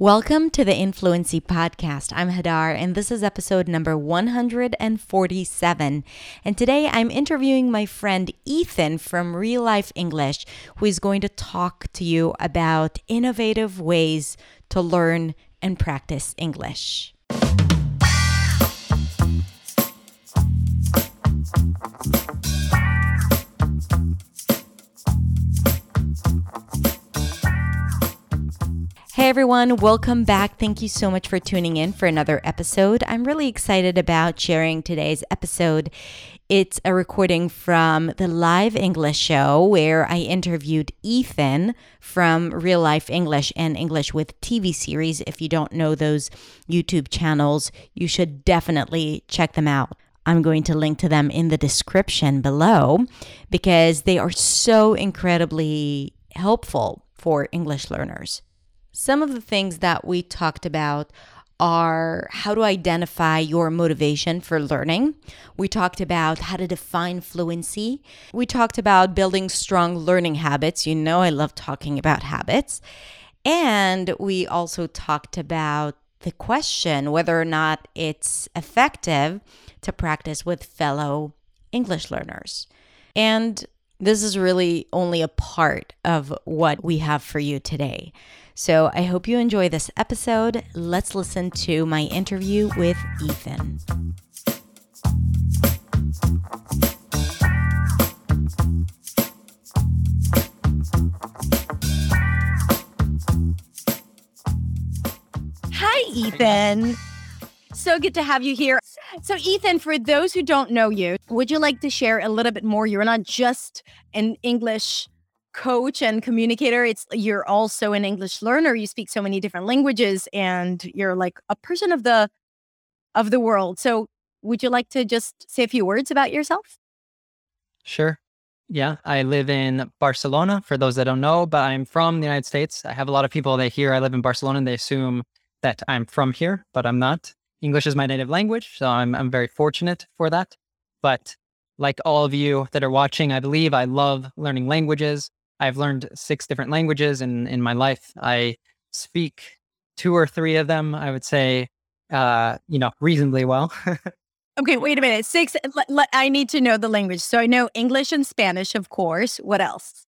Welcome to the Influency Podcast. I'm Hadar, and this is episode number 147. And today I'm interviewing my friend Ethan from Real Life English, who is going to talk to you about innovative ways to learn and practice English. Everyone, welcome back. Thank you so much for tuning in for another episode. I'm really excited about sharing today's episode. It's a recording from the live English show where I interviewed Ethan from Real Life English and English with TV series. If you don't know those YouTube channels, you should definitely check them out. I'm going to link to them in the description below because they are so incredibly helpful for English learners. Some of the things that we talked about are how to identify your motivation for learning. We talked about how to define fluency. We talked about building strong learning habits. You know, I love talking about habits. And we also talked about the question whether or not it's effective to practice with fellow English learners. And this is really only a part of what we have for you today. So I hope you enjoy this episode. Let's listen to my interview with Ethan. Hi, Ethan. So good to have you here. So, Ethan, for those who don't know you, would you like to share a little bit more? You're not just an English coach and communicator it's you're also an english learner you speak so many different languages and you're like a person of the of the world. So would you like to just say a few words about yourself? Sure. Yeah i live in barcelona for those that don't know but i'm from the united states. I have a lot of people that hear i live in barcelona and they assume that i'm from here but i'm not english is my native language so i'm, I'm very fortunate for that but like all of you that are watching i believe i love learning languages I've learned six different languages in, in my life. I speak two or three of them, I would say, uh, you know, reasonably well. okay, wait a minute. Six, I need to know the language. So I know English and Spanish, of course. What else?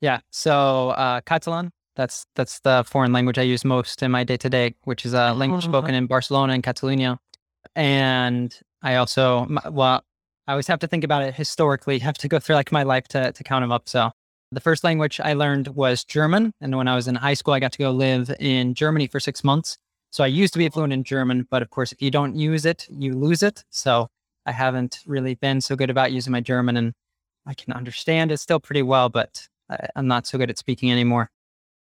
Yeah. So uh, Catalan, that's that's the foreign language I use most in my day to day, which is a language mm-hmm. spoken in Barcelona and Catalonia. And I also, well, I always have to think about it historically. Have to go through like my life to to count them up. So the first language I learned was German. And when I was in high school, I got to go live in Germany for six months. So I used to be fluent in German, but of course, if you don't use it, you lose it. So I haven't really been so good about using my German and I can understand it still pretty well, but uh, I'm not so good at speaking anymore.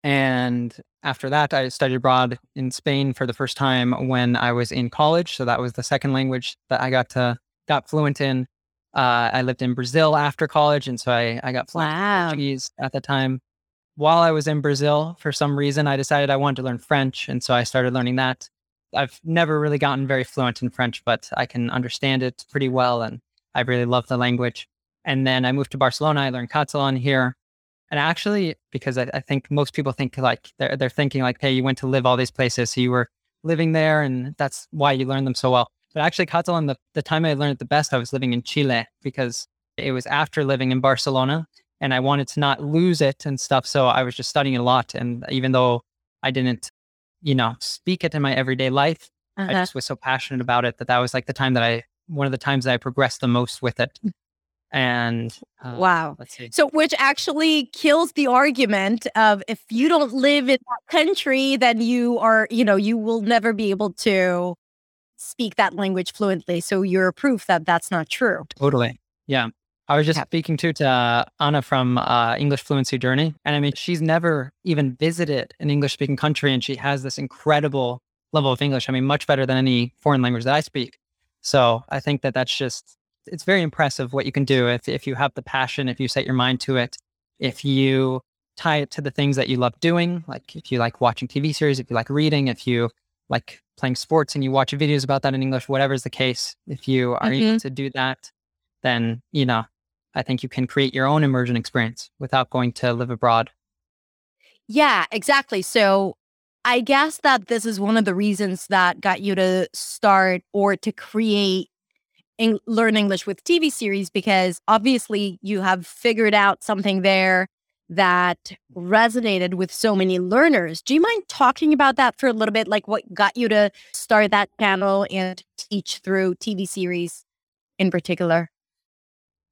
And after that, I studied abroad in Spain for the first time when I was in college. So that was the second language that I got to got fluent in. Uh, I lived in Brazil after college, and so I, I got fluent wow. Portuguese at the time. While I was in Brazil, for some reason, I decided I wanted to learn French, and so I started learning that. I've never really gotten very fluent in French, but I can understand it pretty well, and I really love the language. And then I moved to Barcelona. I learned Catalan here, and actually, because I, I think most people think like they're they're thinking like, hey, you went to live all these places, so you were living there, and that's why you learned them so well. But actually, Catalan, the, the time I learned it the best, I was living in Chile because it was after living in Barcelona and I wanted to not lose it and stuff. So I was just studying a lot. And even though I didn't, you know, speak it in my everyday life, uh-huh. I just was so passionate about it that that was like the time that I, one of the times that I progressed the most with it. And uh, wow. So, which actually kills the argument of if you don't live in that country, then you are, you know, you will never be able to speak that language fluently. So you're proof that that's not true. Totally. Yeah. I was just yeah. speaking to, to Anna from uh, English Fluency Journey. And I mean, she's never even visited an English speaking country and she has this incredible level of English. I mean, much better than any foreign language that I speak. So I think that that's just, it's very impressive what you can do if, if you have the passion, if you set your mind to it, if you tie it to the things that you love doing, like if you like watching TV series, if you like reading, if you like playing sports and you watch videos about that in English, whatever is the case, if you are mm-hmm. able to do that, then, you know, I think you can create your own immersion experience without going to live abroad. Yeah, exactly. So I guess that this is one of the reasons that got you to start or to create Learn English with TV series because obviously you have figured out something there that resonated with so many learners. Do you mind talking about that for a little bit? Like what got you to start that channel and teach through TV series in particular?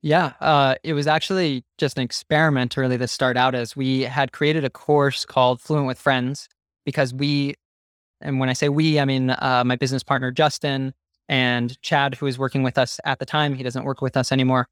Yeah, uh, it was actually just an experiment really to start out as we had created a course called Fluent with Friends because we, and when I say we, I mean uh, my business partner Justin and Chad, who was working with us at the time. He doesn't work with us anymore,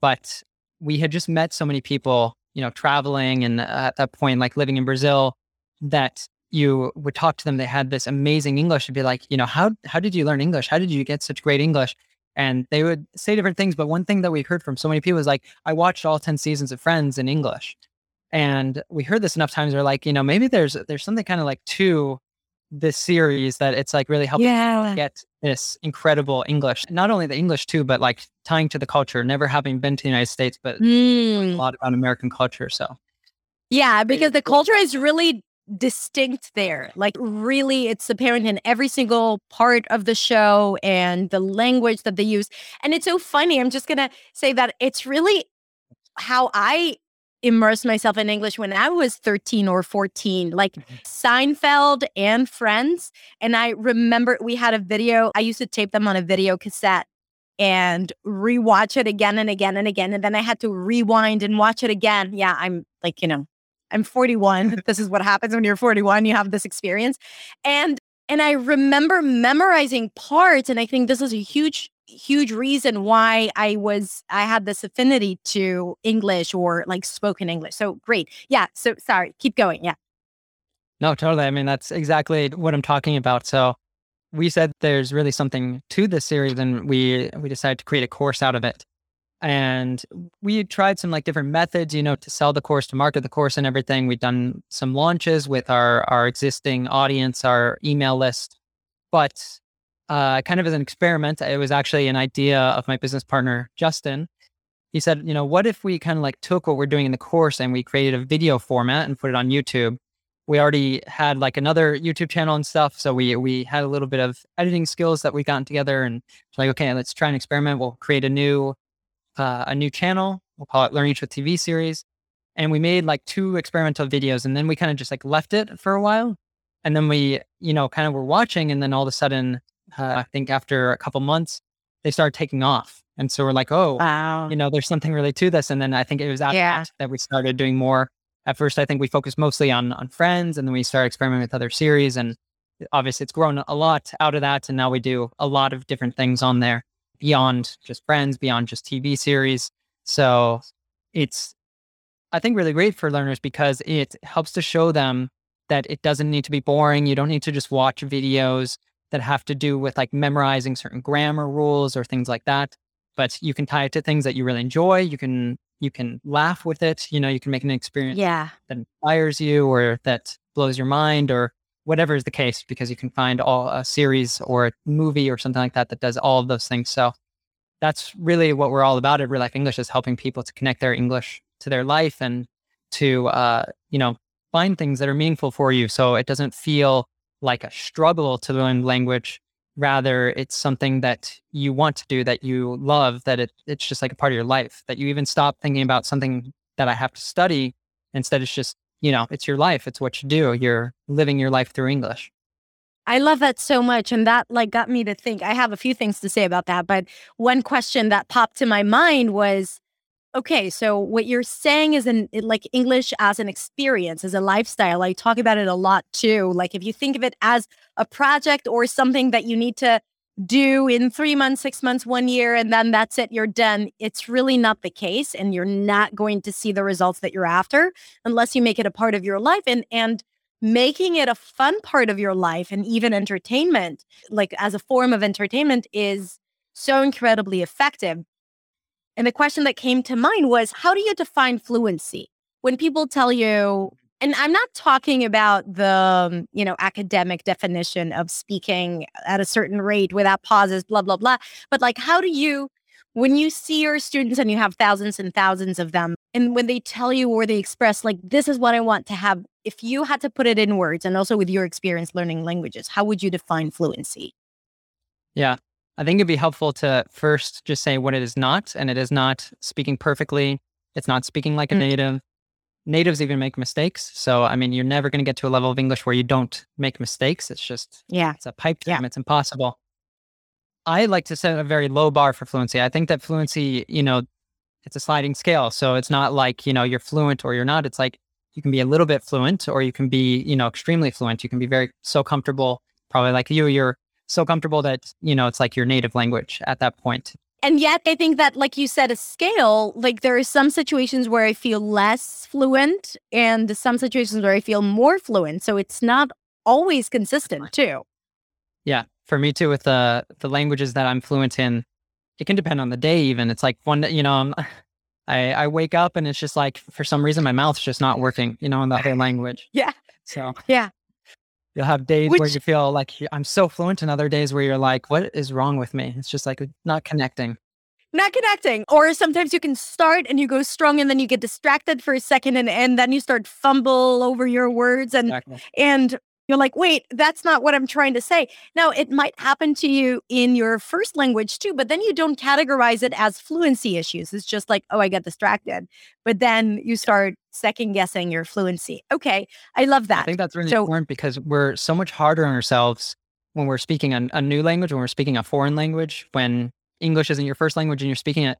but we had just met so many people, you know, traveling and at that point, like living in Brazil, that you would talk to them. They had this amazing English and be like, you know, how how did you learn English? How did you get such great English? And they would say different things. But one thing that we heard from so many people is like, I watched all 10 seasons of Friends in English. And we heard this enough times. We're like, you know, maybe there's there's something kind of like to this series that it's like really helping yeah. get this incredible English. Not only the English too, but like tying to the culture, never having been to the United States, but mm. a lot about American culture. So yeah, because the culture is really distinct there. Like really it's apparent in every single part of the show and the language that they use. And it's so funny. I'm just gonna say that it's really how I immersed myself in English when I was 13 or 14, like mm-hmm. Seinfeld and Friends. And I remember we had a video, I used to tape them on a video cassette and rewatch it again and again and again. And then I had to rewind and watch it again. Yeah, I'm like, you know, I'm 41. this is what happens when you're 41. You have this experience. And and I remember memorizing parts. And I think this is a huge huge reason why I was I had this affinity to English or like spoken English. So great. Yeah. So sorry, keep going. Yeah. No, totally. I mean, that's exactly what I'm talking about. So we said there's really something to this series and we we decided to create a course out of it. And we tried some like different methods, you know, to sell the course, to market the course and everything. We've done some launches with our our existing audience, our email list. But uh, kind of as an experiment. It was actually an idea of my business partner, Justin. He said, you know, what if we kind of like took what we're doing in the course and we created a video format and put it on YouTube? We already had like another YouTube channel and stuff. So we we had a little bit of editing skills that we gotten together and like, okay, let's try an experiment. We'll create a new uh, a new channel. We'll call it Learn English with TV series. And we made like two experimental videos and then we kind of just like left it for a while. And then we, you know, kind of were watching and then all of a sudden uh, I think after a couple months, they started taking off. And so we're like, oh, wow. you know, there's something really to this. And then I think it was after yeah. that, that we started doing more. At first, I think we focused mostly on on Friends, and then we started experimenting with other series. And obviously, it's grown a lot out of that. And now we do a lot of different things on there beyond just Friends, beyond just TV series. So it's, I think, really great for learners because it helps to show them that it doesn't need to be boring. You don't need to just watch videos that have to do with like memorizing certain grammar rules or things like that. But you can tie it to things that you really enjoy. You can you can laugh with it. You know, you can make an experience yeah. that inspires you or that blows your mind or whatever is the case, because you can find all a series or a movie or something like that that does all of those things. So that's really what we're all about at Real Life English is helping people to connect their English to their life and to uh, you know, find things that are meaningful for you. So it doesn't feel like a struggle to learn language. Rather, it's something that you want to do, that you love, that it, it's just like a part of your life, that you even stop thinking about something that I have to study. Instead, it's just, you know, it's your life. It's what you do. You're living your life through English. I love that so much. And that like got me to think. I have a few things to say about that. But one question that popped to my mind was Okay, so what you're saying is in like English as an experience, as a lifestyle. I talk about it a lot too. Like if you think of it as a project or something that you need to do in three months, six months, one year, and then that's it, you're done. It's really not the case. And you're not going to see the results that you're after unless you make it a part of your life. And and making it a fun part of your life and even entertainment, like as a form of entertainment, is so incredibly effective and the question that came to mind was how do you define fluency? When people tell you, and I'm not talking about the, um, you know, academic definition of speaking at a certain rate without pauses, blah, blah, blah, but like, how do you, when you see your students and you have thousands and thousands of them, and when they tell you or they express, like, this is what I want to have, if you had to put it in words and also with your experience learning languages, how would you define fluency? Yeah. I think it'd be helpful to first just say what it is not. And it is not speaking perfectly, it's not speaking like a mm. native. Natives even make mistakes. So, I mean, you're never going to get to a level of English where you don't make mistakes. It's just, yeah, it's a pipe dream. Yeah. It's impossible. I like to set a very low bar for fluency. I think that fluency, you know, it's a sliding scale. So it's not like, you know, you're fluent or you're not. It's like you can be a little bit fluent or you can be, you know, extremely fluent. You can be very so comfortable, probably like you, you're so comfortable that, you know, it's like your native language at that point. And yet I think that like you said a scale, like there are some situations where I feel less fluent and some situations where I feel more fluent. So it's not always consistent too. Yeah for me too with the the languages that I'm fluent in. It can depend on the day. Even it's like one, you know, I'm, I I wake up and it's just like for some reason my mouth's just not working, you know, in the other language. Yeah. So yeah, you'll have days Which, where you feel like I'm so fluent, and other days where you're like, what is wrong with me? It's just like uh, not connecting not connecting. Or sometimes you can start and you go strong and then you get distracted for a second and, and then you start fumble over your words and exactly. and you're like, wait, that's not what I'm trying to say. Now, it might happen to you in your first language too, but then you don't categorize it as fluency issues. It's just like, oh, I get distracted. But then you start second guessing your fluency. Okay. I love that. I think that's really so, important because we're so much harder on ourselves when we're speaking a, a new language, when we're speaking a foreign language, when English isn't your first language and you're speaking it.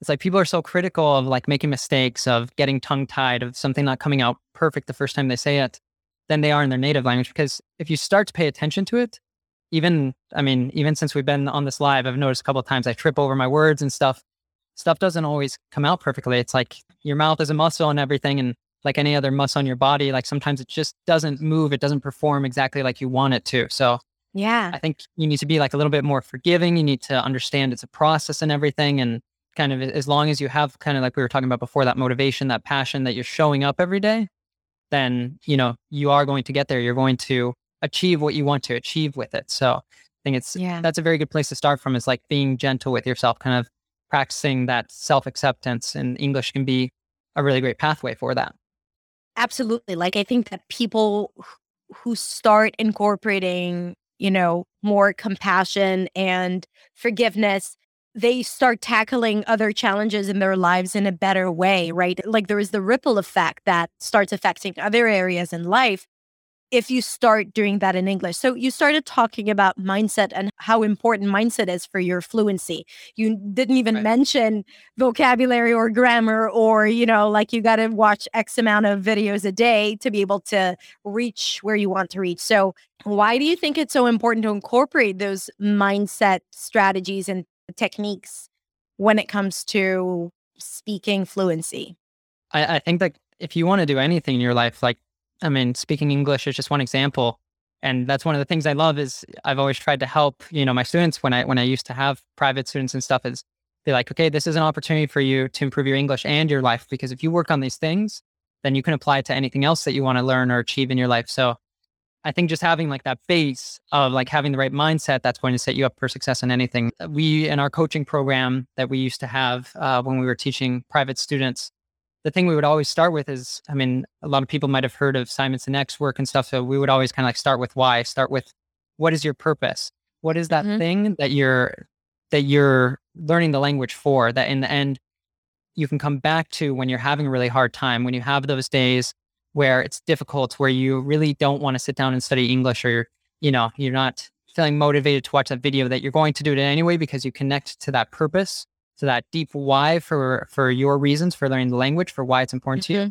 It's like people are so critical of like making mistakes, of getting tongue tied, of something not coming out perfect the first time they say it than they are in their native language. Because if you start to pay attention to it, even, I mean, even since we've been on this live, I've noticed a couple of times I trip over my words and stuff. Stuff doesn't always come out perfectly. It's like your mouth is a muscle and everything. And like any other muscle on your body, like sometimes it just doesn't move. It doesn't perform exactly like you want it to. So, yeah, I think you need to be like a little bit more forgiving. You need to understand it's a process and everything. And kind of as long as you have kind of like we were talking about before, that motivation, that passion that you're showing up every day, then you know you are going to get there. You're going to achieve what you want to achieve with it. So I think it's yeah. that's a very good place to start from. Is like being gentle with yourself, kind of practicing that self acceptance, and English can be a really great pathway for that. Absolutely. Like I think that people who start incorporating, you know, more compassion and forgiveness they start tackling other challenges in their lives in a better way, right? Like there is the ripple effect that starts affecting other areas in life if you start doing that in English. So you started talking about mindset and how important mindset is for your fluency. You didn't even right. mention vocabulary or grammar or, you know, like you got to watch X amount of videos a day to be able to reach where you want to reach. So why do you think it's so important to incorporate those mindset strategies and techniques when it comes to speaking fluency? I, I think that if you want to do anything in your life, like, I mean, speaking English is just one example. And that's one of the things I love is I've always tried to help, you know, my students when I when I used to have private students and stuff is be like, okay, this is an opportunity for you to improve your English and your life. Because if you work on these things, then you can apply it to anything else that you want to learn or achieve in your life. So I think just having like that base of like having the right mindset, that's going to set you up for success in anything. We, in our coaching program that we used to have uh, when we were teaching private students, the thing we would always start with is, I mean, a lot of people might have heard of Simon Sinek's work and stuff. So we would always kind of like start with why, start with what is your purpose? What is that mm-hmm. thing that you're, that you're learning the language for that in the end, you can come back to when you're having a really hard time, when you have those days where it's difficult, where you really don't want to sit down and study English or you're, you know, you're not feeling motivated to watch that video that you're going to do it anyway because you connect to that purpose, to that deep why for for your reasons for learning the language, for why it's important mm-hmm. to you. Mm-hmm.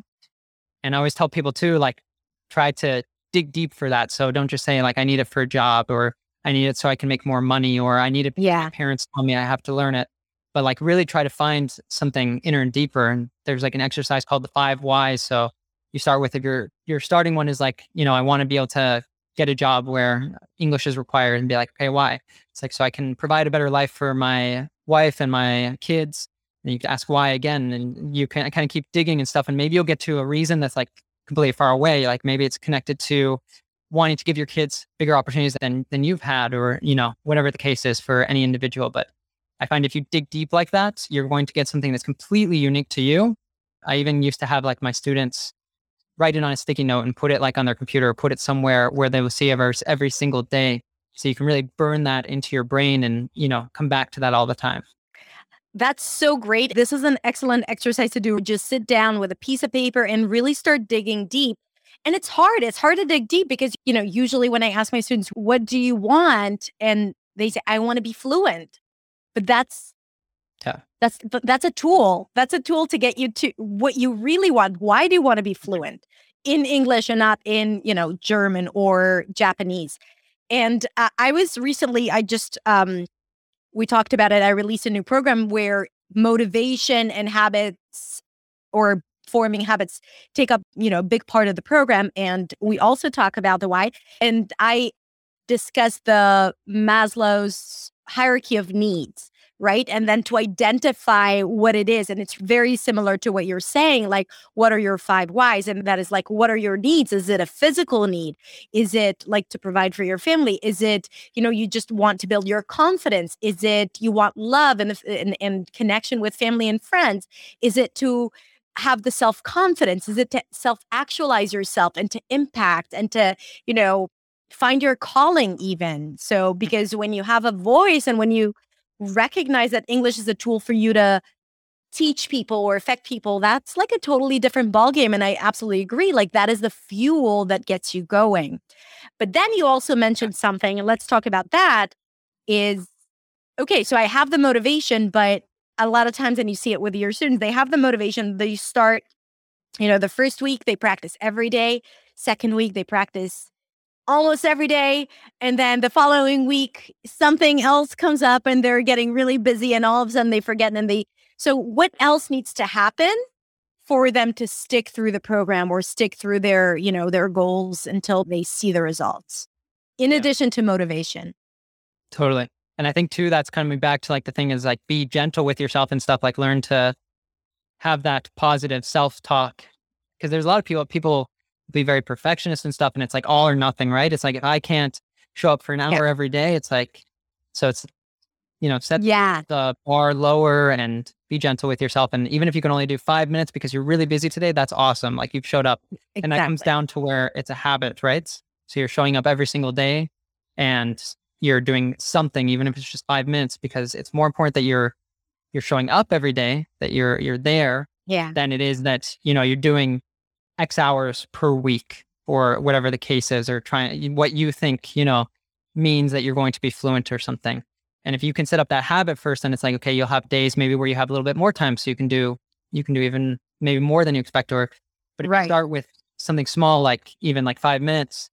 And I always tell people too, like try to dig deep for that. So don't just say like I need it for a job or I need it so I can make more money or I need it yeah. my parents tell me I have to learn it. But like really try to find something inner and deeper. And there's like an exercise called the five whys. So you start with if your your starting one is like you know i want to be able to get a job where english is required and be like okay why it's like so i can provide a better life for my wife and my kids and you can ask why again and you can kind of keep digging and stuff and maybe you'll get to a reason that's like completely far away like maybe it's connected to wanting to give your kids bigger opportunities than than you've had or you know whatever the case is for any individual but I find if you dig deep like that, you're going to get something that's completely unique to you. I even used to have like my students write it on a sticky note and put it like on their computer, or put it somewhere where they will see every, every single day. So you can really burn that into your brain and, you know, come back to that all the time. That's so great. This is an excellent exercise to do. Just sit down with a piece of paper and really start digging deep. And it's hard. It's hard to dig deep because, you know, usually when I ask my students, what do you want? And they say, I want to be fluent. But that's yeah. That's that's a tool. That's a tool to get you to what you really want. Why do you want to be fluent in English and not in, you know, German or Japanese? And uh, I was recently I just um we talked about it. I released a new program where motivation and habits or forming habits take up, you know, a big part of the program and we also talk about the why and I discuss the Maslow's hierarchy of needs right? And then to identify what it is. And it's very similar to what you're saying like, what are your five whys? And that is like, what are your needs? Is it a physical need? Is it like to provide for your family? Is it, you know, you just want to build your confidence? Is it you want love and, and, and connection with family and friends? Is it to, have the self confidence? Is it to self actualize yourself and to impact and to, you know, find your calling even? So, because when you have a voice and when you recognize that English is a tool for you to teach people or affect people, that's like a totally different ballgame. And I absolutely agree. Like that is the fuel that gets you going. But then you also mentioned something, and let's talk about that. Is okay, so I have the motivation, but a lot of times, and you see it with your students, they have the motivation, they start, you know, the first week they practice every day, second week they practice almost every day. And then the following week, something else comes up and they're getting really busy and all of a sudden they forget and they. So, what else needs to happen for them to stick through the program or stick through their, you know, their goals until they see the results, in yeah. addition to motivation? Totally. And I think too, that's coming back to like the thing is like be gentle with yourself and stuff, like learn to have that positive self talk. Cause there's a lot of people, people be very perfectionist and stuff. And it's like all or nothing, right? It's like if I can't show up for an hour yeah. every day, it's like, so it's, you know, set yeah. the bar lower and be gentle with yourself. And even if you can only do five minutes because you're really busy today, that's awesome. Like you've showed up. Exactly. And that comes down to where it's a habit, right? So you're showing up every single day and you're doing something, even if it's just five minutes, because it's more important that you're you're showing up every day, that you're you're there, yeah, than it is that, you know, you're doing X hours per week or whatever the case is, or trying what you think, you know, means that you're going to be fluent or something. And if you can set up that habit first, then it's like, okay, you'll have days maybe where you have a little bit more time. So you can do, you can do even maybe more than you expect. Or, but if right. you start with something small, like even like five minutes,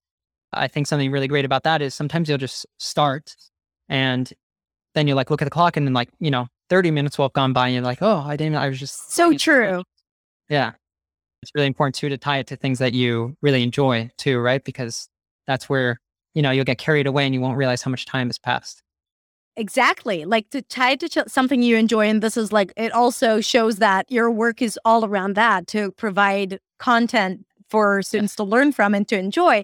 I think something really great about that is sometimes you'll just start and then you like look at the clock and then like, you know, 30 minutes will have gone by and you're like, oh, I didn't, I was just so true. Yeah it's really important too to tie it to things that you really enjoy too, right? Because that's where, you know, you'll get carried away and you won't realize how much time has passed. Exactly. Like to tie it to ch- something you enjoy. And this is like, it also shows that your work is all around that to provide content for students to learn from and to enjoy.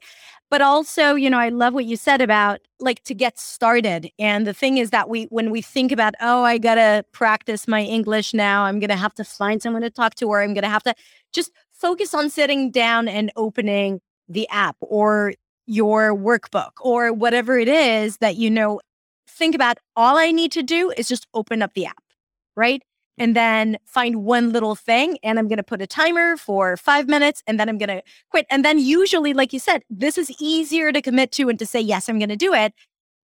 But also, you know, I love what you said about like to get started. And the thing is that we, when we think about, oh, I got to practice my English now, I'm going to have to find someone to talk to, or I'm going to have to just focus on sitting down and opening the app or your workbook or whatever it is that you know think about all I need to do is just open up the app, right? And then find one little thing. And I'm going to put a timer for five minutes and then I'm going to quit. And then, usually, like you said, this is easier to commit to and to say, yes, I'm going to do it.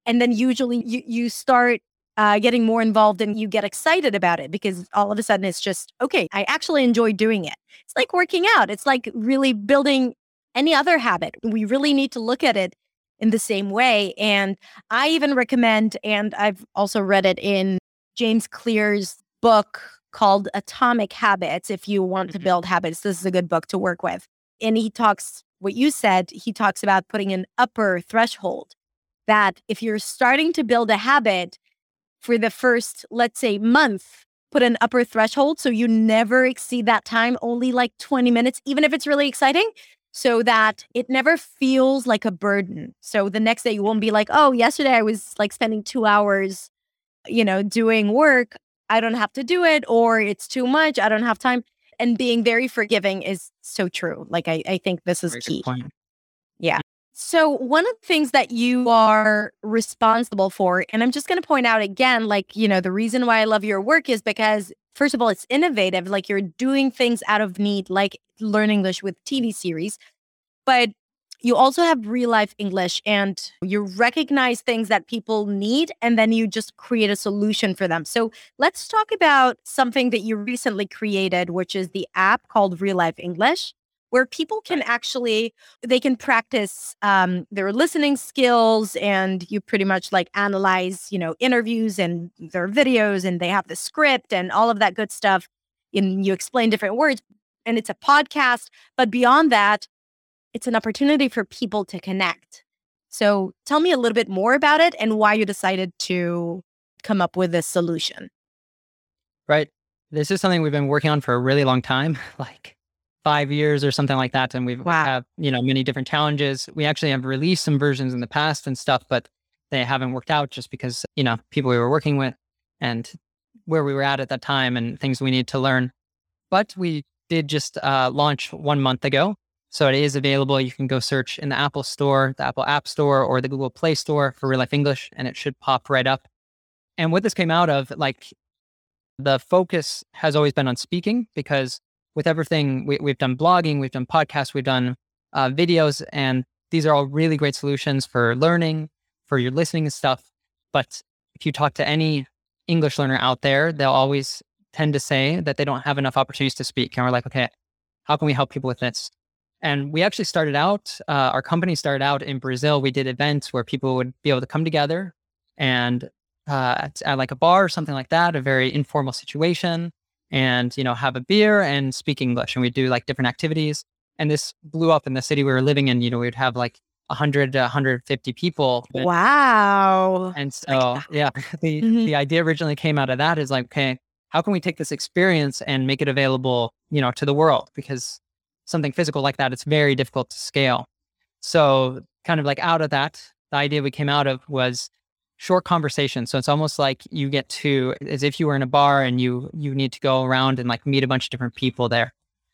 And then, usually, you, you start uh, getting more involved and you get excited about it because all of a sudden it's just, okay, I actually enjoy doing it. It's like working out, it's like really building any other habit. We really need to look at it in the same way. And I even recommend, and I've also read it in James Clear's book called Atomic Habits. If you want to mm-hmm. build habits, this is a good book to work with. And he talks, what you said, he talks about putting an upper threshold that if you're starting to build a habit, for the first, let's say, month, put an upper threshold so you never exceed that time, only like 20 minutes, even if it's really exciting, so that it never feels like a burden. So the next day you won't be like, oh, yesterday I was like spending two hours you know, doing work, I don't have to do it, or it's too much, I don't have time. And being very forgiving is so true. Like, I, I think this is Very key. Yeah. So, one of the things that you are responsible for, and I'm just going to point out again, like, you know, the reason why I love your work is because, first of all, it's innovative. Like, you're doing things out of need, like Learn English with TV series. But you also have real life English and you recognize things that people need and then you just create a solution for them. So, let's talk about something that you recently created, which is the app called Real Life English where people can actually they can practice um, their listening skills and you pretty much like analyze you know interviews and their videos and they have the script and all of that good stuff and you explain different words and it's a podcast but beyond that it's an opportunity for people to connect. So tell me a little bit more about it and why you decided to come up with this solution. Right. This is something we've been working on for a really long time, like five years or something like that. And we've Wow. have, you know, many different challenges. We actually have released some versions in the past and stuff, but they haven't worked out just because, you know, people we were working with and where we were at at that time and things we need to learn. But we did just uh, launch one month ago. So it is available. You can go search in the Apple Store, the Apple App Store, or the Google Play Store for Real Life English, and it should pop right up. And what this came out of, like the focus has always been on speaking because with everything we, we've done blogging we've done podcasts we've done uh, videos and these are all really great solutions for learning for your listening and stuff. But if you talk to any english learner out there they'll always tend to say that they don't have enough opportunities to speak and we're like okay how can we help people with this? And we actually started out uh, our company started out in brazil. We did events where people would be able to come together and uh, at, at like a bar or something like that, a very informal situation, and you know have a beer and speak English, and we'd do like different activities. And this blew up in the city we were living in. You know, we'd have like 100 to 150 people. wow And so, yeah, the Mhm. the idea originally came out of that is like, okay, how can we take this experience and make it available, you know, to the world? Because something physical like that, it's very difficult to scale. So, kind of like out of that, the idea we came out of was short conversation. So it's almost like you get to as if you were in a bar and you you need to go around and like meet a bunch of different people there.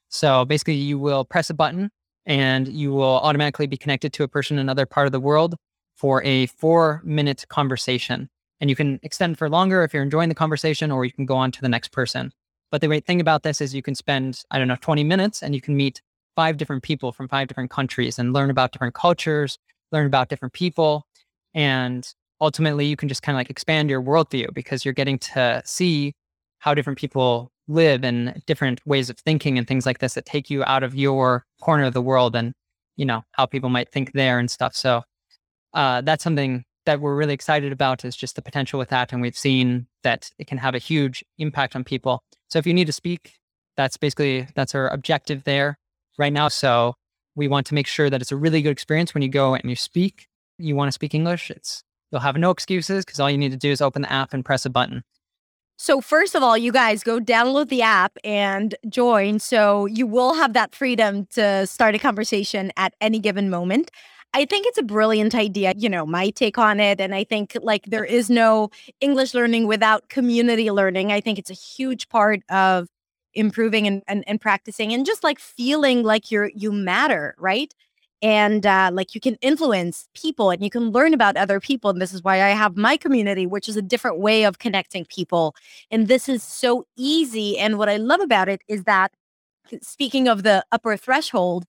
So basically, you will press a button and you will automatically be connected to a person in another part of the world for a four minute conversation. And you can extend for longer if you're enjoying the conversation, or you can go on to the next person. But the great thing about this is you can spend, I don't know, 20 minutes and you can meet five different people from five different countries and learn about different cultures, learn about different people. And ultimately, you can just kind of like expand your worldview because you're getting to see how different people live and different ways of thinking and things like this that take you out of your corner of the world and, you know, how people might think there and stuff. So uh, that's something that we're really excited about is just the potential with that. And we've seen that it can have a huge impact on people. So if you need to speak, that's basically, that's our objective there right now. So we want to make sure that it's a really good experience when you go and you speak. You want to speak English, it's you'll have no excuses because all you need to do is open the app and press a button. So, first of all, you guys go download the app and join. So, you will have that freedom to start a conversation at any given moment. I think it's a brilliant idea, you know, my take on it. And I think like there is no English learning without community learning. I think it's a huge part of improving and, and, and practicing and just like feeling like you're you matter, right? And uh, like you can influence people and you can learn about other people and this is why i have my community which is a different way of connecting people and this is so easy and what i love about it is that speaking of the upper threshold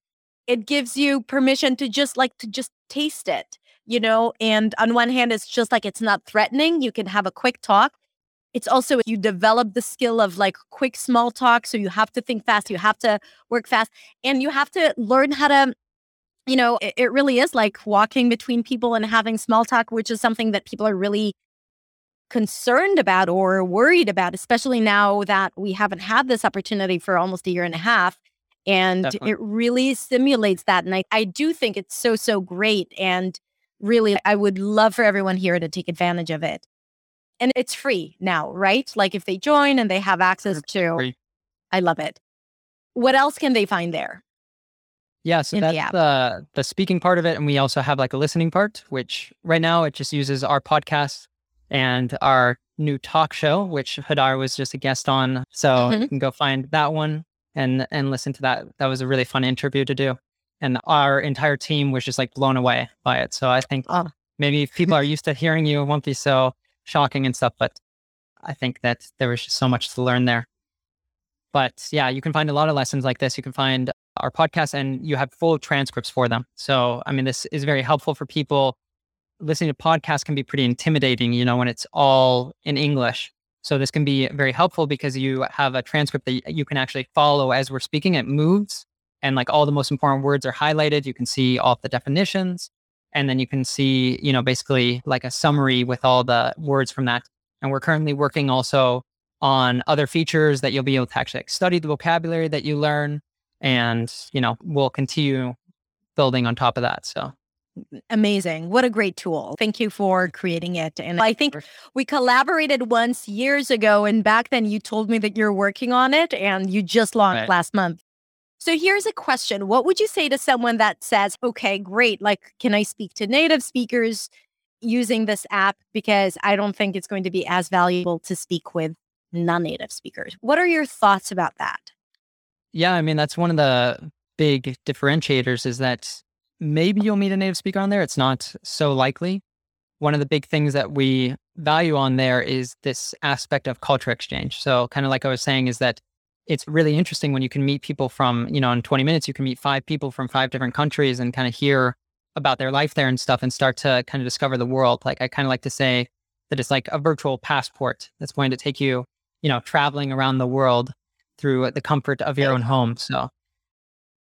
it gives you permission to just like to just taste it you know and on one hand it's just like it's not threatening you can have a quick talk. It's also you develop the skill of like quick small talk so you have to think fast you have to work fast and you have to learn how to you know, it, it really is like walking between people and having small talk, which is something that people are really concerned about or worried about, especially now that we haven't had this opportunity for almost a year and a half. And Definitely. it really stimulates that. And I, I do think it's so, so great. And really, I would love for everyone here to take advantage of it. And it's free now, right? Like if they join and they have access to, Free. I love it. What else can they find there? Yeah, so in the that's the the speaking part of it, and we also have like a listening part, which right now it just uses our podcast and our new talk show, which Hadar was just a guest on. So mm-hmm. you can go find that one and and listen to that. That was a really fun interview to do. And our entire team was just like blown away by it. So I think oh. maybe if people are used to hearing you, it won't be so shocking and stuff. But I think that there was just so much to learn there. But yeah, you can find a lot of lessons like this. You can find our podcast and you have full transcripts for them. So, I mean, this is very helpful for people. Listening to podcasts can be pretty intimidating, you know, when it's all in English. So, this can be very helpful because you have a transcript that you can actually follow as we're speaking. It moves and like all the most important words are highlighted. You can see all the definitions and then you can see, you know, basically like a summary with all the words from that. And we're currently working also on other features that you'll be able to actually study the vocabulary that you learn and you know we'll continue building on top of that so. Amazing what a great tool. Thank you for creating it and i think we collaborated once years ago and back then you told me that you're working on it and you just launched right. last month. So here's a question what would you say to someone that says okay great like can i speak to native speakers using this app? Because i don't think it's going to be as valuable to speak with non-native speakers. What are your thoughts about that yeah, I mean that's one of the big differentiators is that maybe you'll meet a native speaker on there. It's not so likely. One of the big things that we value on there is this aspect of culture exchange. So kind of like I was saying is that it's really interesting when you can meet people from, you know, in 20 minutes you can meet five people from five different countries and kind of hear about their life there and stuff and start to kind of discover the world. Like I kind of like to say that it's like a virtual passport that's going to take you, you know, traveling around the world through the comfort of your own home. So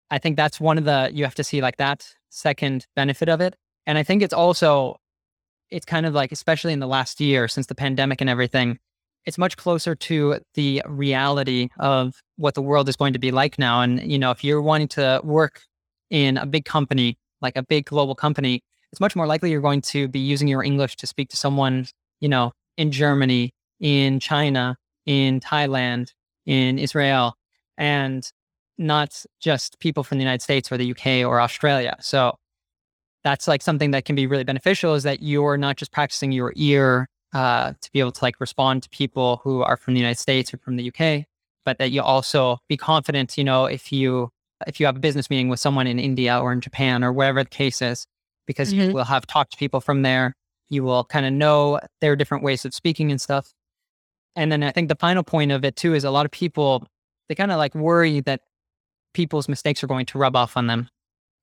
I think that's one of the, you have to see like that second benefit of it. And I think it's also, it's kind of like, especially in the last year since the pandemic and everything, it's much closer to the reality of what the world is going to be like now. And, you know, if you're wanting to work in a big company, like a big global company, it's much more likely you're going to be using your English to speak to someone, you know, in Germany, in China, in Thailand, in Israel and not just people from the United States or the UK or Australia. So that's like something that can be really beneficial is that you're not just practicing your ear uh, to be able to like respond to people who are from the United States or from the UK, but that you also be confident, you know, if you if you have a business meeting with someone in India or in Japan or wherever the case is, because mm-hmm. you will have talked to people from there, you will kind of know their different ways of speaking and stuff. And then I think the final point of it too is a lot of people, they kind of like worry that people's mistakes are going to rub off on them,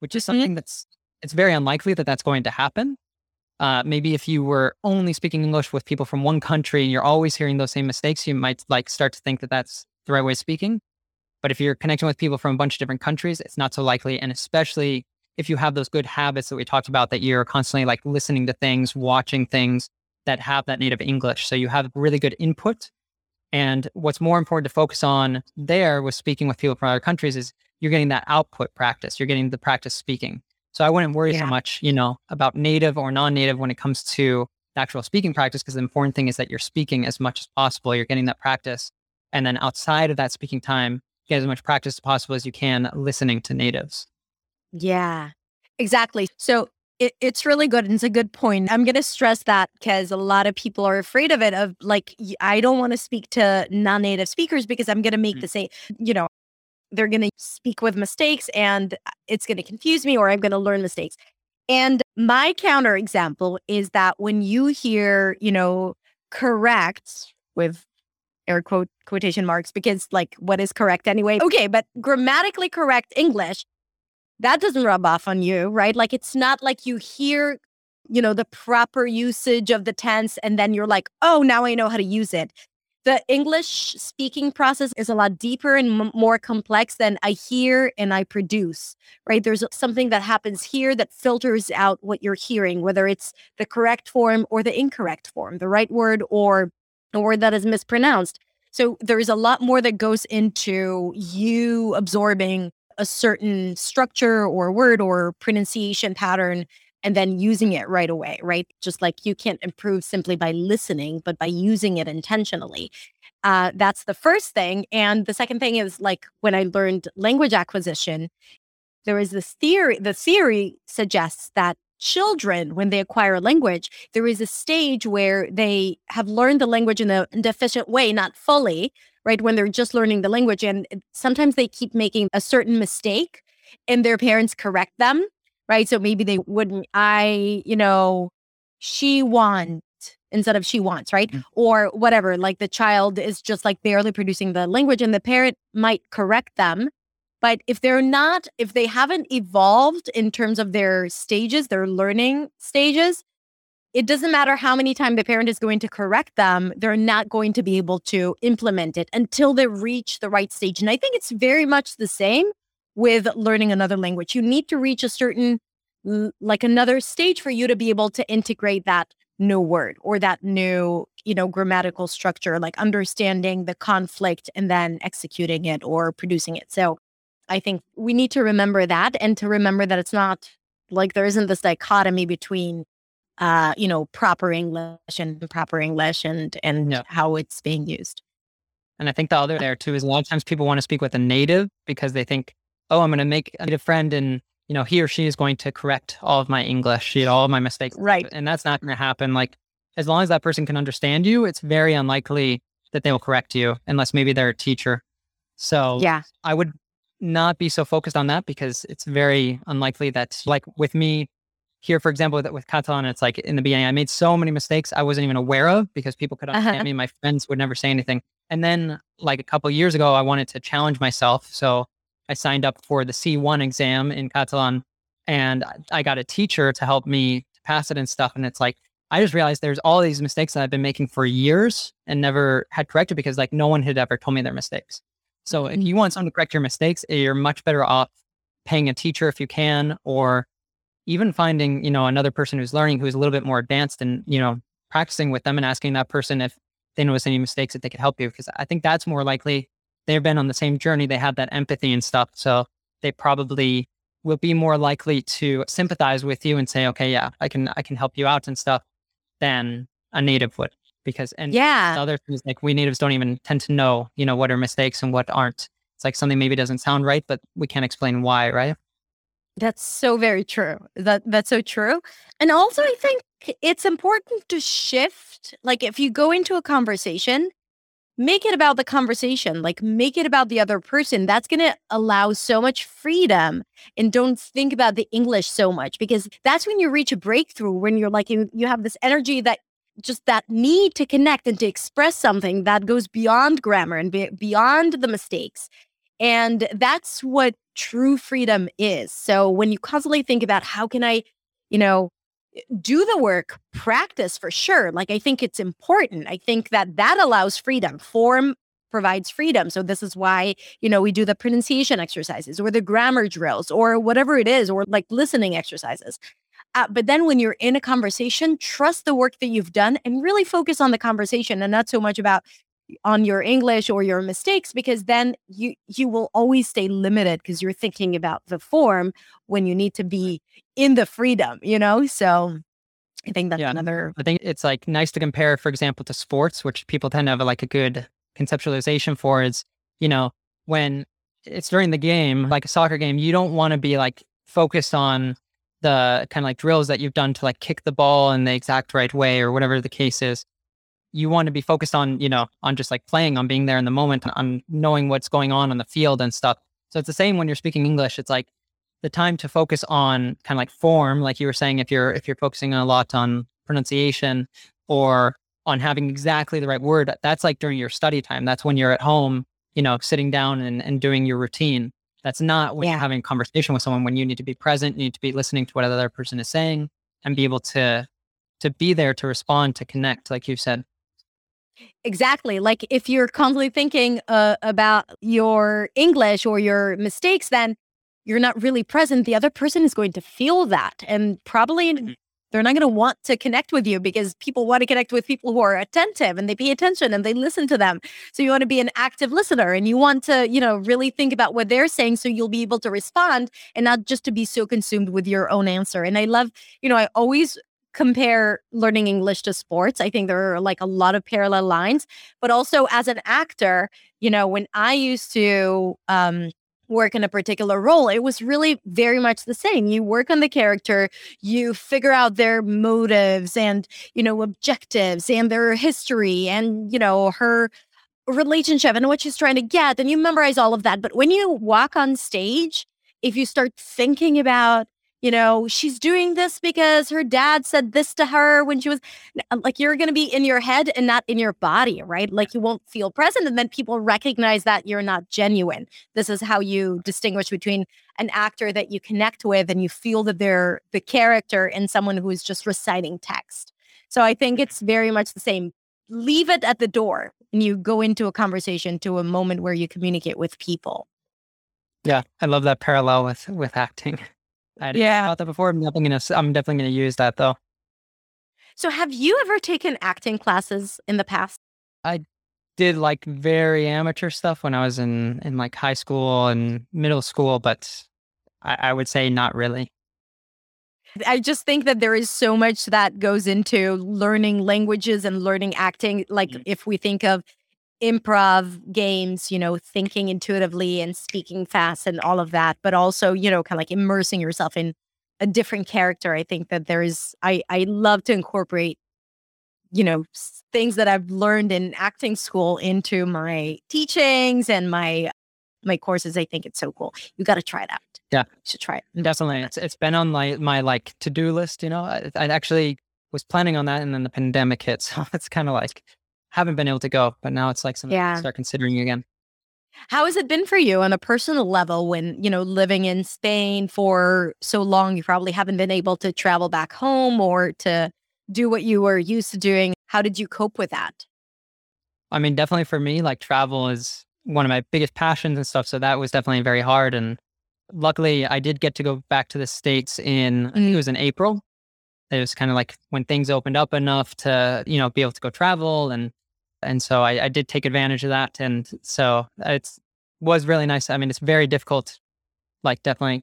which is mm-hmm. something mm-hmm. that's, it's very unlikely that that's going to happen. Uh, maybe if you were only speaking English with people from one country and you're always hearing those same mistakes, you might like start to think that that's the right way of speaking. But if you're connecting with people from a bunch of different countries, it's not so likely. And especially if you have those good habits that we talked about, that you're constantly like listening to things, watching things, that have that native English. So you have really good input. And what's more important to focus on there with speaking with people from other countries is you're getting that output practice. You're getting the practice speaking. So I wouldn't worry yeah. so much, you know, about native or non-native when it comes to the actual speaking practice, because the important thing is that you're speaking as much as possible. You're getting that practice. And then outside of that speaking time, get as much practice as possible as you can listening to natives. Yeah, exactly. So it, it's really good and it's a good point. I'm going to stress that because a lot of people are afraid of it. Of like, I don't want to speak to non native speakers because I'm going to make mm-hmm. the same, you know, they're going to speak with mistakes and uh, it's going to confuse me or I'm going to learn mistakes. And my counter example is that when you hear, you know, correct with air quote quotation marks, because like what is correct anyway? Okay, but grammatically correct English that doesn't rub off on you, right? Like it's not like you hear, you know, the proper usage of the tense and then you're like, oh, now I know how to use it. The English speaking process is a lot deeper and m- more complex than I hear and I produce, right? There's something that happens here that filters out what you're hearing, whether it's the correct form or the incorrect form, the right word or a word that is mispronounced. So there's a lot more that goes into you absorbing a certain structure or word or pronunciation pattern and then using it right away, right? Just like you can't improve simply by listening, but by using it intentionally. Uh, that's the first thing. And the second thing is like when I learned language acquisition, there is this theory, the theory suggests that children, when they acquire a language, there is a stage where they have learned the language in a deficient way, not fully, right? When they're just learning the language. And sometimes they keep making a certain mistake and their parents correct them, right? So maybe they wouldn't, I, you know, she want instead of she wants, right? Mm-hmm. Or whatever, like the child is just like barely producing the language and the parent might correct them but if they're not, if they haven't evolved in terms of their stages, their learning stages, it doesn't matter how many times the parent is going to correct them, they're not going to be able to implement it until they reach the right stage. And I think it's very much the same with learning another language. You need to reach a certain, like another stage for you to be able to integrate that new word or that new, you know, grammatical structure, like understanding the conflict and then executing it or producing it. So I think we need to remember that and to remember that it's not like there isn't this dichotomy between uh, you know, proper English and proper English and and yeah. how it's being used. And I think the other there too is a lot of times people want to speak with a native because they think, oh, I'm going to make a native friend and you know he or she is going to correct all of my English, all of my mistakes. Right. And that's not going to happen. Like as long as that person can understand you, it's very unlikely that they will correct you unless maybe they're a teacher. So yeah, I would not be so focused on that because it's very unlikely that, like with me here, for example, with, with Catalan, it's like in the beginning, I made so many mistakes I wasn't even aware of because people could understand uh-huh. me. My friends would never say anything. And then, like a couple years ago, I wanted to challenge myself. So I signed up for the C1 exam in Catalan and I got a teacher to help me pass it and stuff. And it's like, I just realized there's all these mistakes that I've been making for years and never had corrected because like no one had ever told me their mistakes. So if you want someone to correct your mistakes, you're much better off paying a teacher if you can, or even finding, you know, another person who's learning who's a little bit more advanced and, you know, practicing with them and asking that person if they notice any mistakes that they could help you. Because I think that's more likely they've been on the same journey. They have that empathy and stuff. So they probably will be more likely to sympathize with you and say, okay, yeah, I can, I can help you out and stuff than a native would because and yeah the other thing is like we natives don't even tend to know you know what are mistakes and what aren't it's like something maybe doesn't sound right but we can't explain why right that's so very true. That that's so true. And also i think it's important to shift like if you go into a conversation make it about the conversation like make it about the other person. That's going to allow so much freedom and don't think about the english so much because that's when you reach a breakthrough when you're like you, you have this energy that just that need to connect and to express something that goes beyond grammar and be- beyond the mistakes. And that's what true freedom is. So when you constantly think about how can I, you know, do the work, practice for sure. Like I think it's important. I think that that allows freedom. Form provides freedom. So this is why, you know, we do the pronunciation exercises or the grammar drills or whatever it is or like listening exercises. Uh, but then when you're in a conversation, trust the work that you've done and really focus on the conversation and not so much about on your English or your mistakes because then you you will always stay limited because you're thinking about the form when you need to be in the freedom, you know? So I think that's yeah. another I think it's like nice to compare, for example, to sports, which people tend to have like a good conceptualization for is, you know, when it's during the game, like a soccer game, you don't want to be like focused on the kind of like drills that you've done to like kick the ball in the exact right way or whatever the case is you want to be focused on you know on just like playing on being there in the moment on knowing what's going on on the field and stuff so it's the same when you're speaking english it's like the time to focus on kind of like form like you were saying if you're if you're focusing a lot on pronunciation or on having exactly the right word that's like during your study time that's when you're at home you know sitting down and, and doing your routine that's not when yeah. you're having a conversation with someone when you need to be present, you need to be listening to what the other person is saying and be able to to be there to respond, to connect, like you said. Exactly. Like if you're constantly thinking uh, about your English or your mistakes, then you're not really present. The other person is going to feel that and probably mm-hmm they're not going to want to connect with you because people want to connect with people who are attentive and they pay attention and they listen to them. So you want to be an active listener and you want to, you know, really think about what they're saying so you'll be able to respond and not just to be so consumed with your own answer. And I love, you know, I always compare learning English to sports. I think there are like a lot of parallel lines, but also as an actor, you know, when I used to um work in a particular role. It was really very much the same. You work on the character, you figure out their motives and, you know, objectives and their history and, you know, her relationship and what she's trying to get. And you memorize all of that. But when you walk on stage, if you start thinking about you know, she's doing this because her dad said this to her when she was uh, like, you're going to be in your head and not in your body, right? Like, you won't feel present. And then people recognize that you're not genuine. This is how you distinguish between an actor that you connect with and you feel that they're the character and someone who is just reciting text. So I think it's very much the same. Leave it at the door and you go into a conversation to a moment where you communicate with people. Yeah, I love that parallel with with acting. I yeah. thought that before. I'm definitely gonna. I'm definitely gonna use that though. So, have you ever taken acting classes in the past? I did like very amateur stuff when I was in in like high school and middle school, but I, I would say not really. I just think that there is so much that goes into learning languages and learning acting. Like, mm-hmm. if we think of improv games, you know, thinking intuitively and speaking fast and all of that, but also, you know, kind of like immersing yourself in a different character. I think that there is, I, I love to incorporate, you know, things that I've learned in acting school into my teachings and my, my courses. I think it's so cool. You got to try it out. Yeah. You should try it. Definitely. It's, it's been on my, my like to-do list, you know, I, I actually was planning on that and then the pandemic hit. So it's kind of like, haven't been able to go, but now it's like something yeah. start considering again. How has it been for you on a personal level when, you know, living in Spain for so long, you probably haven't been able to travel back home or to do what you were used to doing? How did you cope with that? I mean, definitely for me, like travel is one of my biggest passions and stuff. So that was definitely very hard. And luckily, I did get to go back to the States in, I think it mm. was in April. It was kind of like when things opened up enough to, you know, be able to go travel and and so I, I did take advantage of that. And so it's was really nice. I mean, it's very difficult, like definitely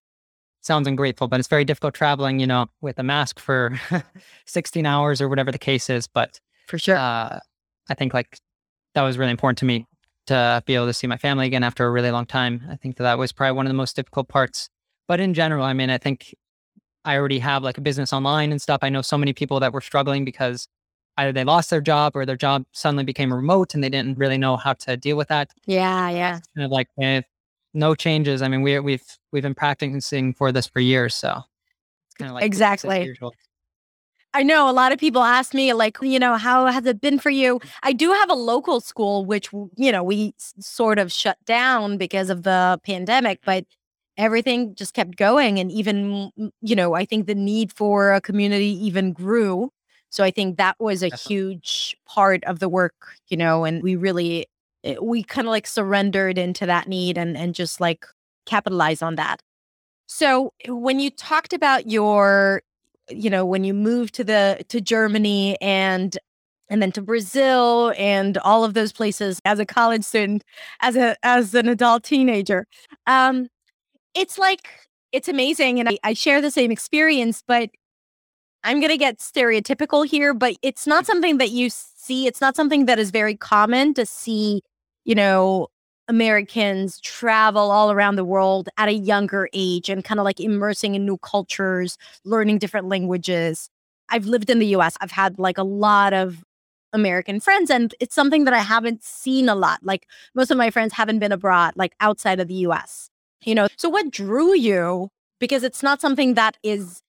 sounds ungrateful, but it's very difficult traveling, you know, with a mask for 16 hours or whatever the case is. But for sure, uh, I think like that was really important to me to be able to see my family again after a really long time. I think that that was probably one of the most difficult parts. But in general, I mean, I think I already have like a business online and stuff. I know so many people that were struggling because either they lost their job or their job suddenly became remote and they didn't really know how to deal with that. Yeah, yeah. Kind of like eh, no changes. I mean, we we've we've been practicing for this for years, so it's kind of like exactly. I know a lot of people ask me, like, you know, how has it been for you? I do have a local school, which, you know, we sort of shut down because of the pandemic, but everything just kept going. And even, you know, I think the need for a community even grew so I think that was a Definitely. huge part of the work, you know, and we really eh, we kind of like surrendered into that need and and just like capitalize on that. So when you talked about your you know, when you moved to the to Germany and and then to Brazil and all of those places as a college student, as a as an adult teenager. Um it's like it's amazing and I, I share the same experience, but I'm going to get stereotypical here, but it's not mm-hmm. something that you see. It's not something that is very common to see, you know, Americans travel all around the world at a younger age and kind of like immersing in new cultures, learning different languages. I've lived in the US. I've had like a lot of American friends, and it's something that I haven't seen a lot. Like most of my friends haven't been abroad, like outside of the US, you know. So, what drew you? Because it's not something that is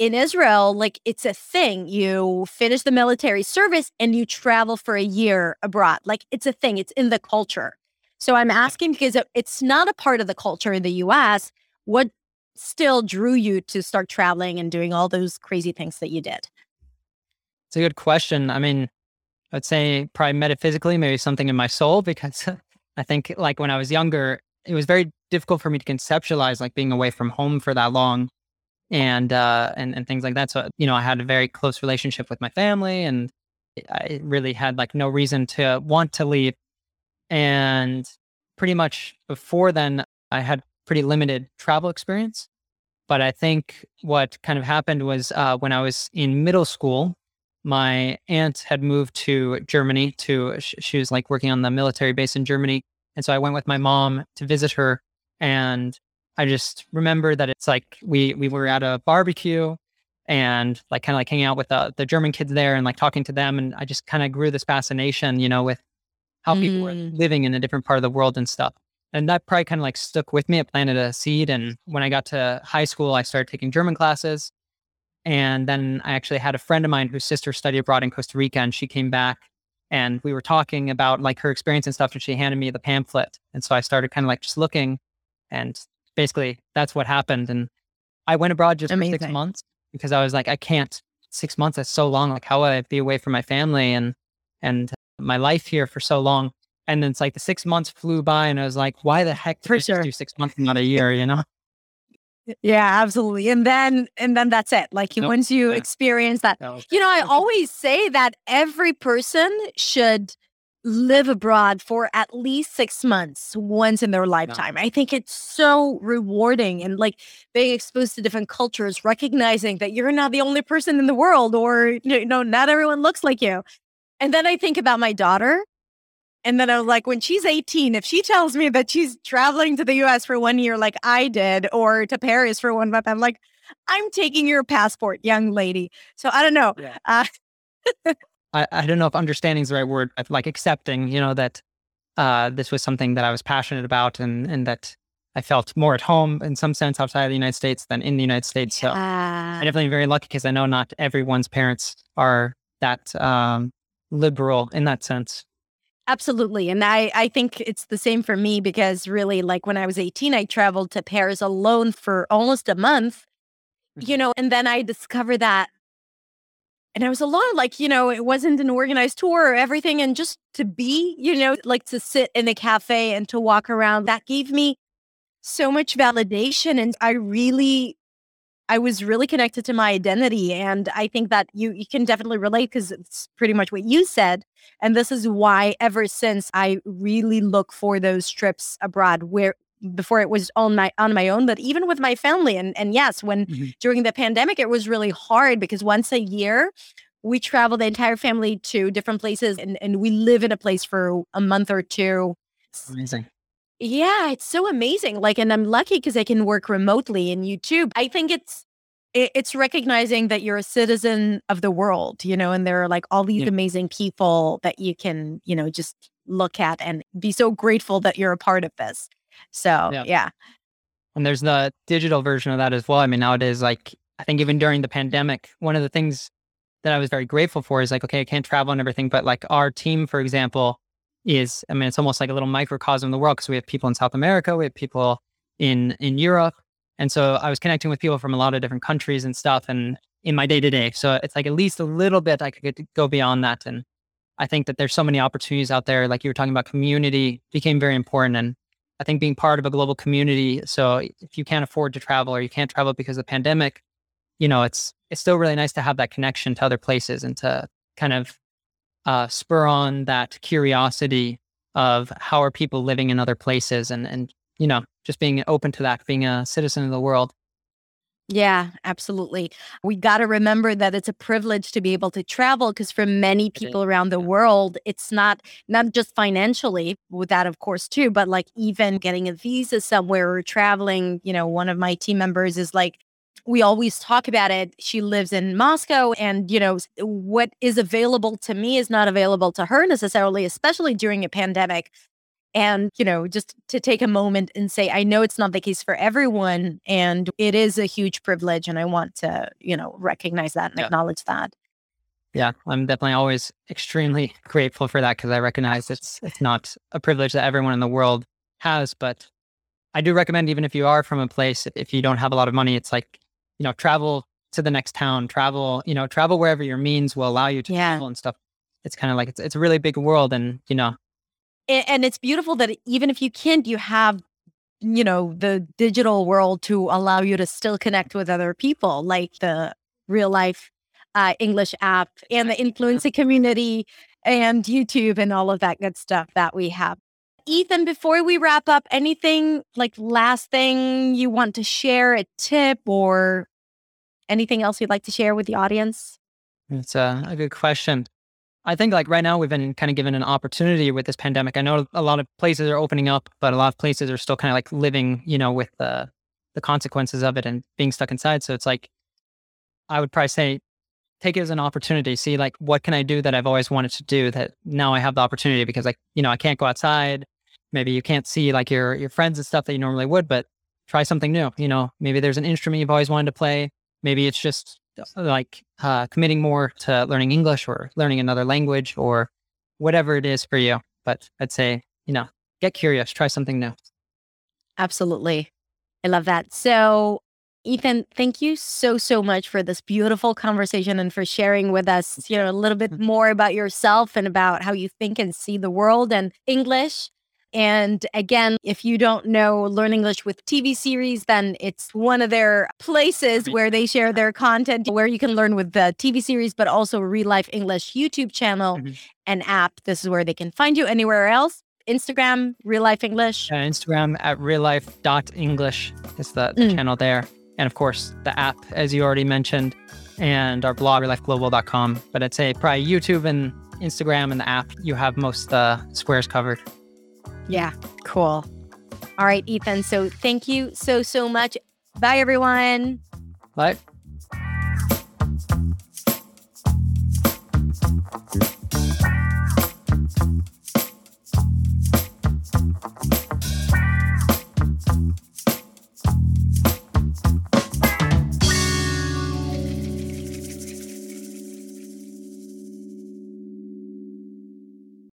in Israel, like it's a thing. You finish the military service and you travel for a year abroad. Like it's a thing, it's in the culture. So I'm asking because it's not a part of the culture in the US. What still drew you to start traveling and doing all those crazy things that you did? It's a good question. I mean, I'd say probably metaphysically, maybe something in my soul, because I think like when I was younger, it was very difficult for me to conceptualize like being away from home for that long and uh, and and things like that. So you know, I had a very close relationship with my family, and I really had like no reason to want to leave. And pretty much before then, I had pretty limited travel experience. But I think what kind of happened was uh, when I was in middle school, my aunt had moved to Germany to she was like working on the military base in Germany, and so I went with my mom to visit her And I just remember that it's like we we were at a barbecue and like kind of like hanging out with the, the German kids there and like talking to them. And I just kind of grew this fascination, you know, with how mm. people were living in a different part of the world and stuff. And that probably kind of like stuck with me. It planted a seed. And when I got to high school, I started taking German classes. And then I actually had a friend of mine whose sister studied abroad in Costa Rica and she came back and we were talking about like her experience and stuff. And she handed me the pamphlet. And so I started kind of like just looking and basically that's what happened. And I went abroad just Amazing. for six months because I was like, I can't six months. That's so long. Like how would I be away from my family and, and my life here for so long? And then it's like the six months flew by and I was like, why the heck did for sure. do six months, not a year, you know? Yeah, absolutely. And then and then that's it. Like nope. once you yeah. experience that. You know, I always say that every person should live abroad for at least six months once in their lifetime. No. I think it's so rewarding and like being exposed to different cultures, recognizing that you're not the only person in the world or, you know, not everyone looks like you. And then I think about my daughter. And then I was like, when she's 18, if she tells me that she's traveling to the US for one year, like I did, or to Paris for one month, I'm like, I'm taking your passport, young lady. So I don't know. Yeah. Uh, I, I don't know if understanding is the right word, but like accepting, you know, that uh, this was something that I was passionate about and, and that I felt more at home in some sense outside of the United States than in the United States. So I'm definitely very lucky because I know not everyone's parents are that um, liberal in that sense. Absolutely. And I, I think it's the same for me because really, like when I was 18, I traveled to Paris alone for almost a month, you mm-hmm. know, and then I discovered that and I was alone, like, you know, it wasn't an organized tour or everything. And just to be, you know, like to sit in a cafe and to walk around, that gave me so much validation. And I really, I was really connected to my identity. And I think that you, you can definitely relate because it's pretty much what you said. And this is why ever since I really look for those trips abroad where before it was on my on my own but even with my family and and yes when mm-hmm. during the pandemic it was really hard because once a year we travel the entire family to different places and, and we live in a place for a month or two amazing yeah it's so amazing like and i'm lucky because i can work remotely in youtube i think it's it's recognizing that you're a citizen of the world you know and there are like all these yeah. amazing people that you can you know just look at and be so grateful that you're a part of this so yeah. yeah. And there's the digital version of that as well. I mean, nowadays, like I think even during the pandemic, one of the things that I was very grateful for is like, okay, I can't travel and everything, but like our team, for example, is I mean, it's almost like a little microcosm of the world because we have people in South America, we have people in in Europe. And so I was connecting with people from a lot of different countries and stuff and in my day to day. So it's like at least a little bit I could go beyond that. And I think that there's so many opportunities out there. Like you were talking about community became very important. And I think being part of a global community. So if you can't afford to travel or you can't travel because of the pandemic, you know, it's it's still really nice to have that connection to other places and to kind of uh, spur on that curiosity of how are people living in other places and and you know just being open to that, being a citizen of the world. Yeah, absolutely. We got to remember that it's a privilege to be able to travel because for many people around the world, it's not not just financially with that of course too, but like even getting a visa somewhere or traveling, you know, one of my team members is like we always talk about it. She lives in Moscow and you know what is available to me is not available to her necessarily, especially during a pandemic and you know just to take a moment and say i know it's not the case for everyone and it is a huge privilege and i want to you know recognize that and yeah. acknowledge that yeah i'm definitely always extremely grateful for that because i recognize it's it's not a privilege that everyone in the world has but i do recommend even if you are from a place if you don't have a lot of money it's like you know travel to the next town travel you know travel wherever your means will allow you to yeah. travel and stuff it's kind of like it's, it's a really big world and you know and it's beautiful that even if you can't, you have you know the digital world to allow you to still connect with other people, like the real life uh, English app and the InFluency community and YouTube and all of that good stuff that we have. Ethan, before we wrap up, anything like last thing you want to share, a tip or anything else you'd like to share with the audience? It's a, a good question. I think like right now we've been kind of given an opportunity with this pandemic. I know a lot of places are opening up, but a lot of places are still kind of like living, you know, with the the consequences of it and being stuck inside. So it's like I would probably say take it as an opportunity. See like what can I do that I've always wanted to do that now I have the opportunity because like, you know, I can't go outside. Maybe you can't see like your your friends and stuff that you normally would, but try something new. You know, maybe there's an instrument you've always wanted to play. Maybe it's just like uh, committing more to learning English or learning another language or whatever it is for you. But I'd say, you know, get curious, try something new. Absolutely. I love that. So, Ethan, thank you so, so much for this beautiful conversation and for sharing with us, you know, a little bit mm. more about yourself and about how you think and see the world and English. And again, if you don't know Learn English with TV series, then it's one of their places where they share their content, where you can learn with the TV series, but also Real Life English YouTube channel mm-hmm. and app. This is where they can find you anywhere else. Instagram, Real Life English. Uh, Instagram at reallife.english is the, the mm. channel there. And of course, the app, as you already mentioned, and our blog, reallifeglobal.com. But I'd say probably YouTube and Instagram and the app, you have most uh, squares covered. Yeah, cool. All right, Ethan. So thank you so, so much. Bye, everyone. Bye.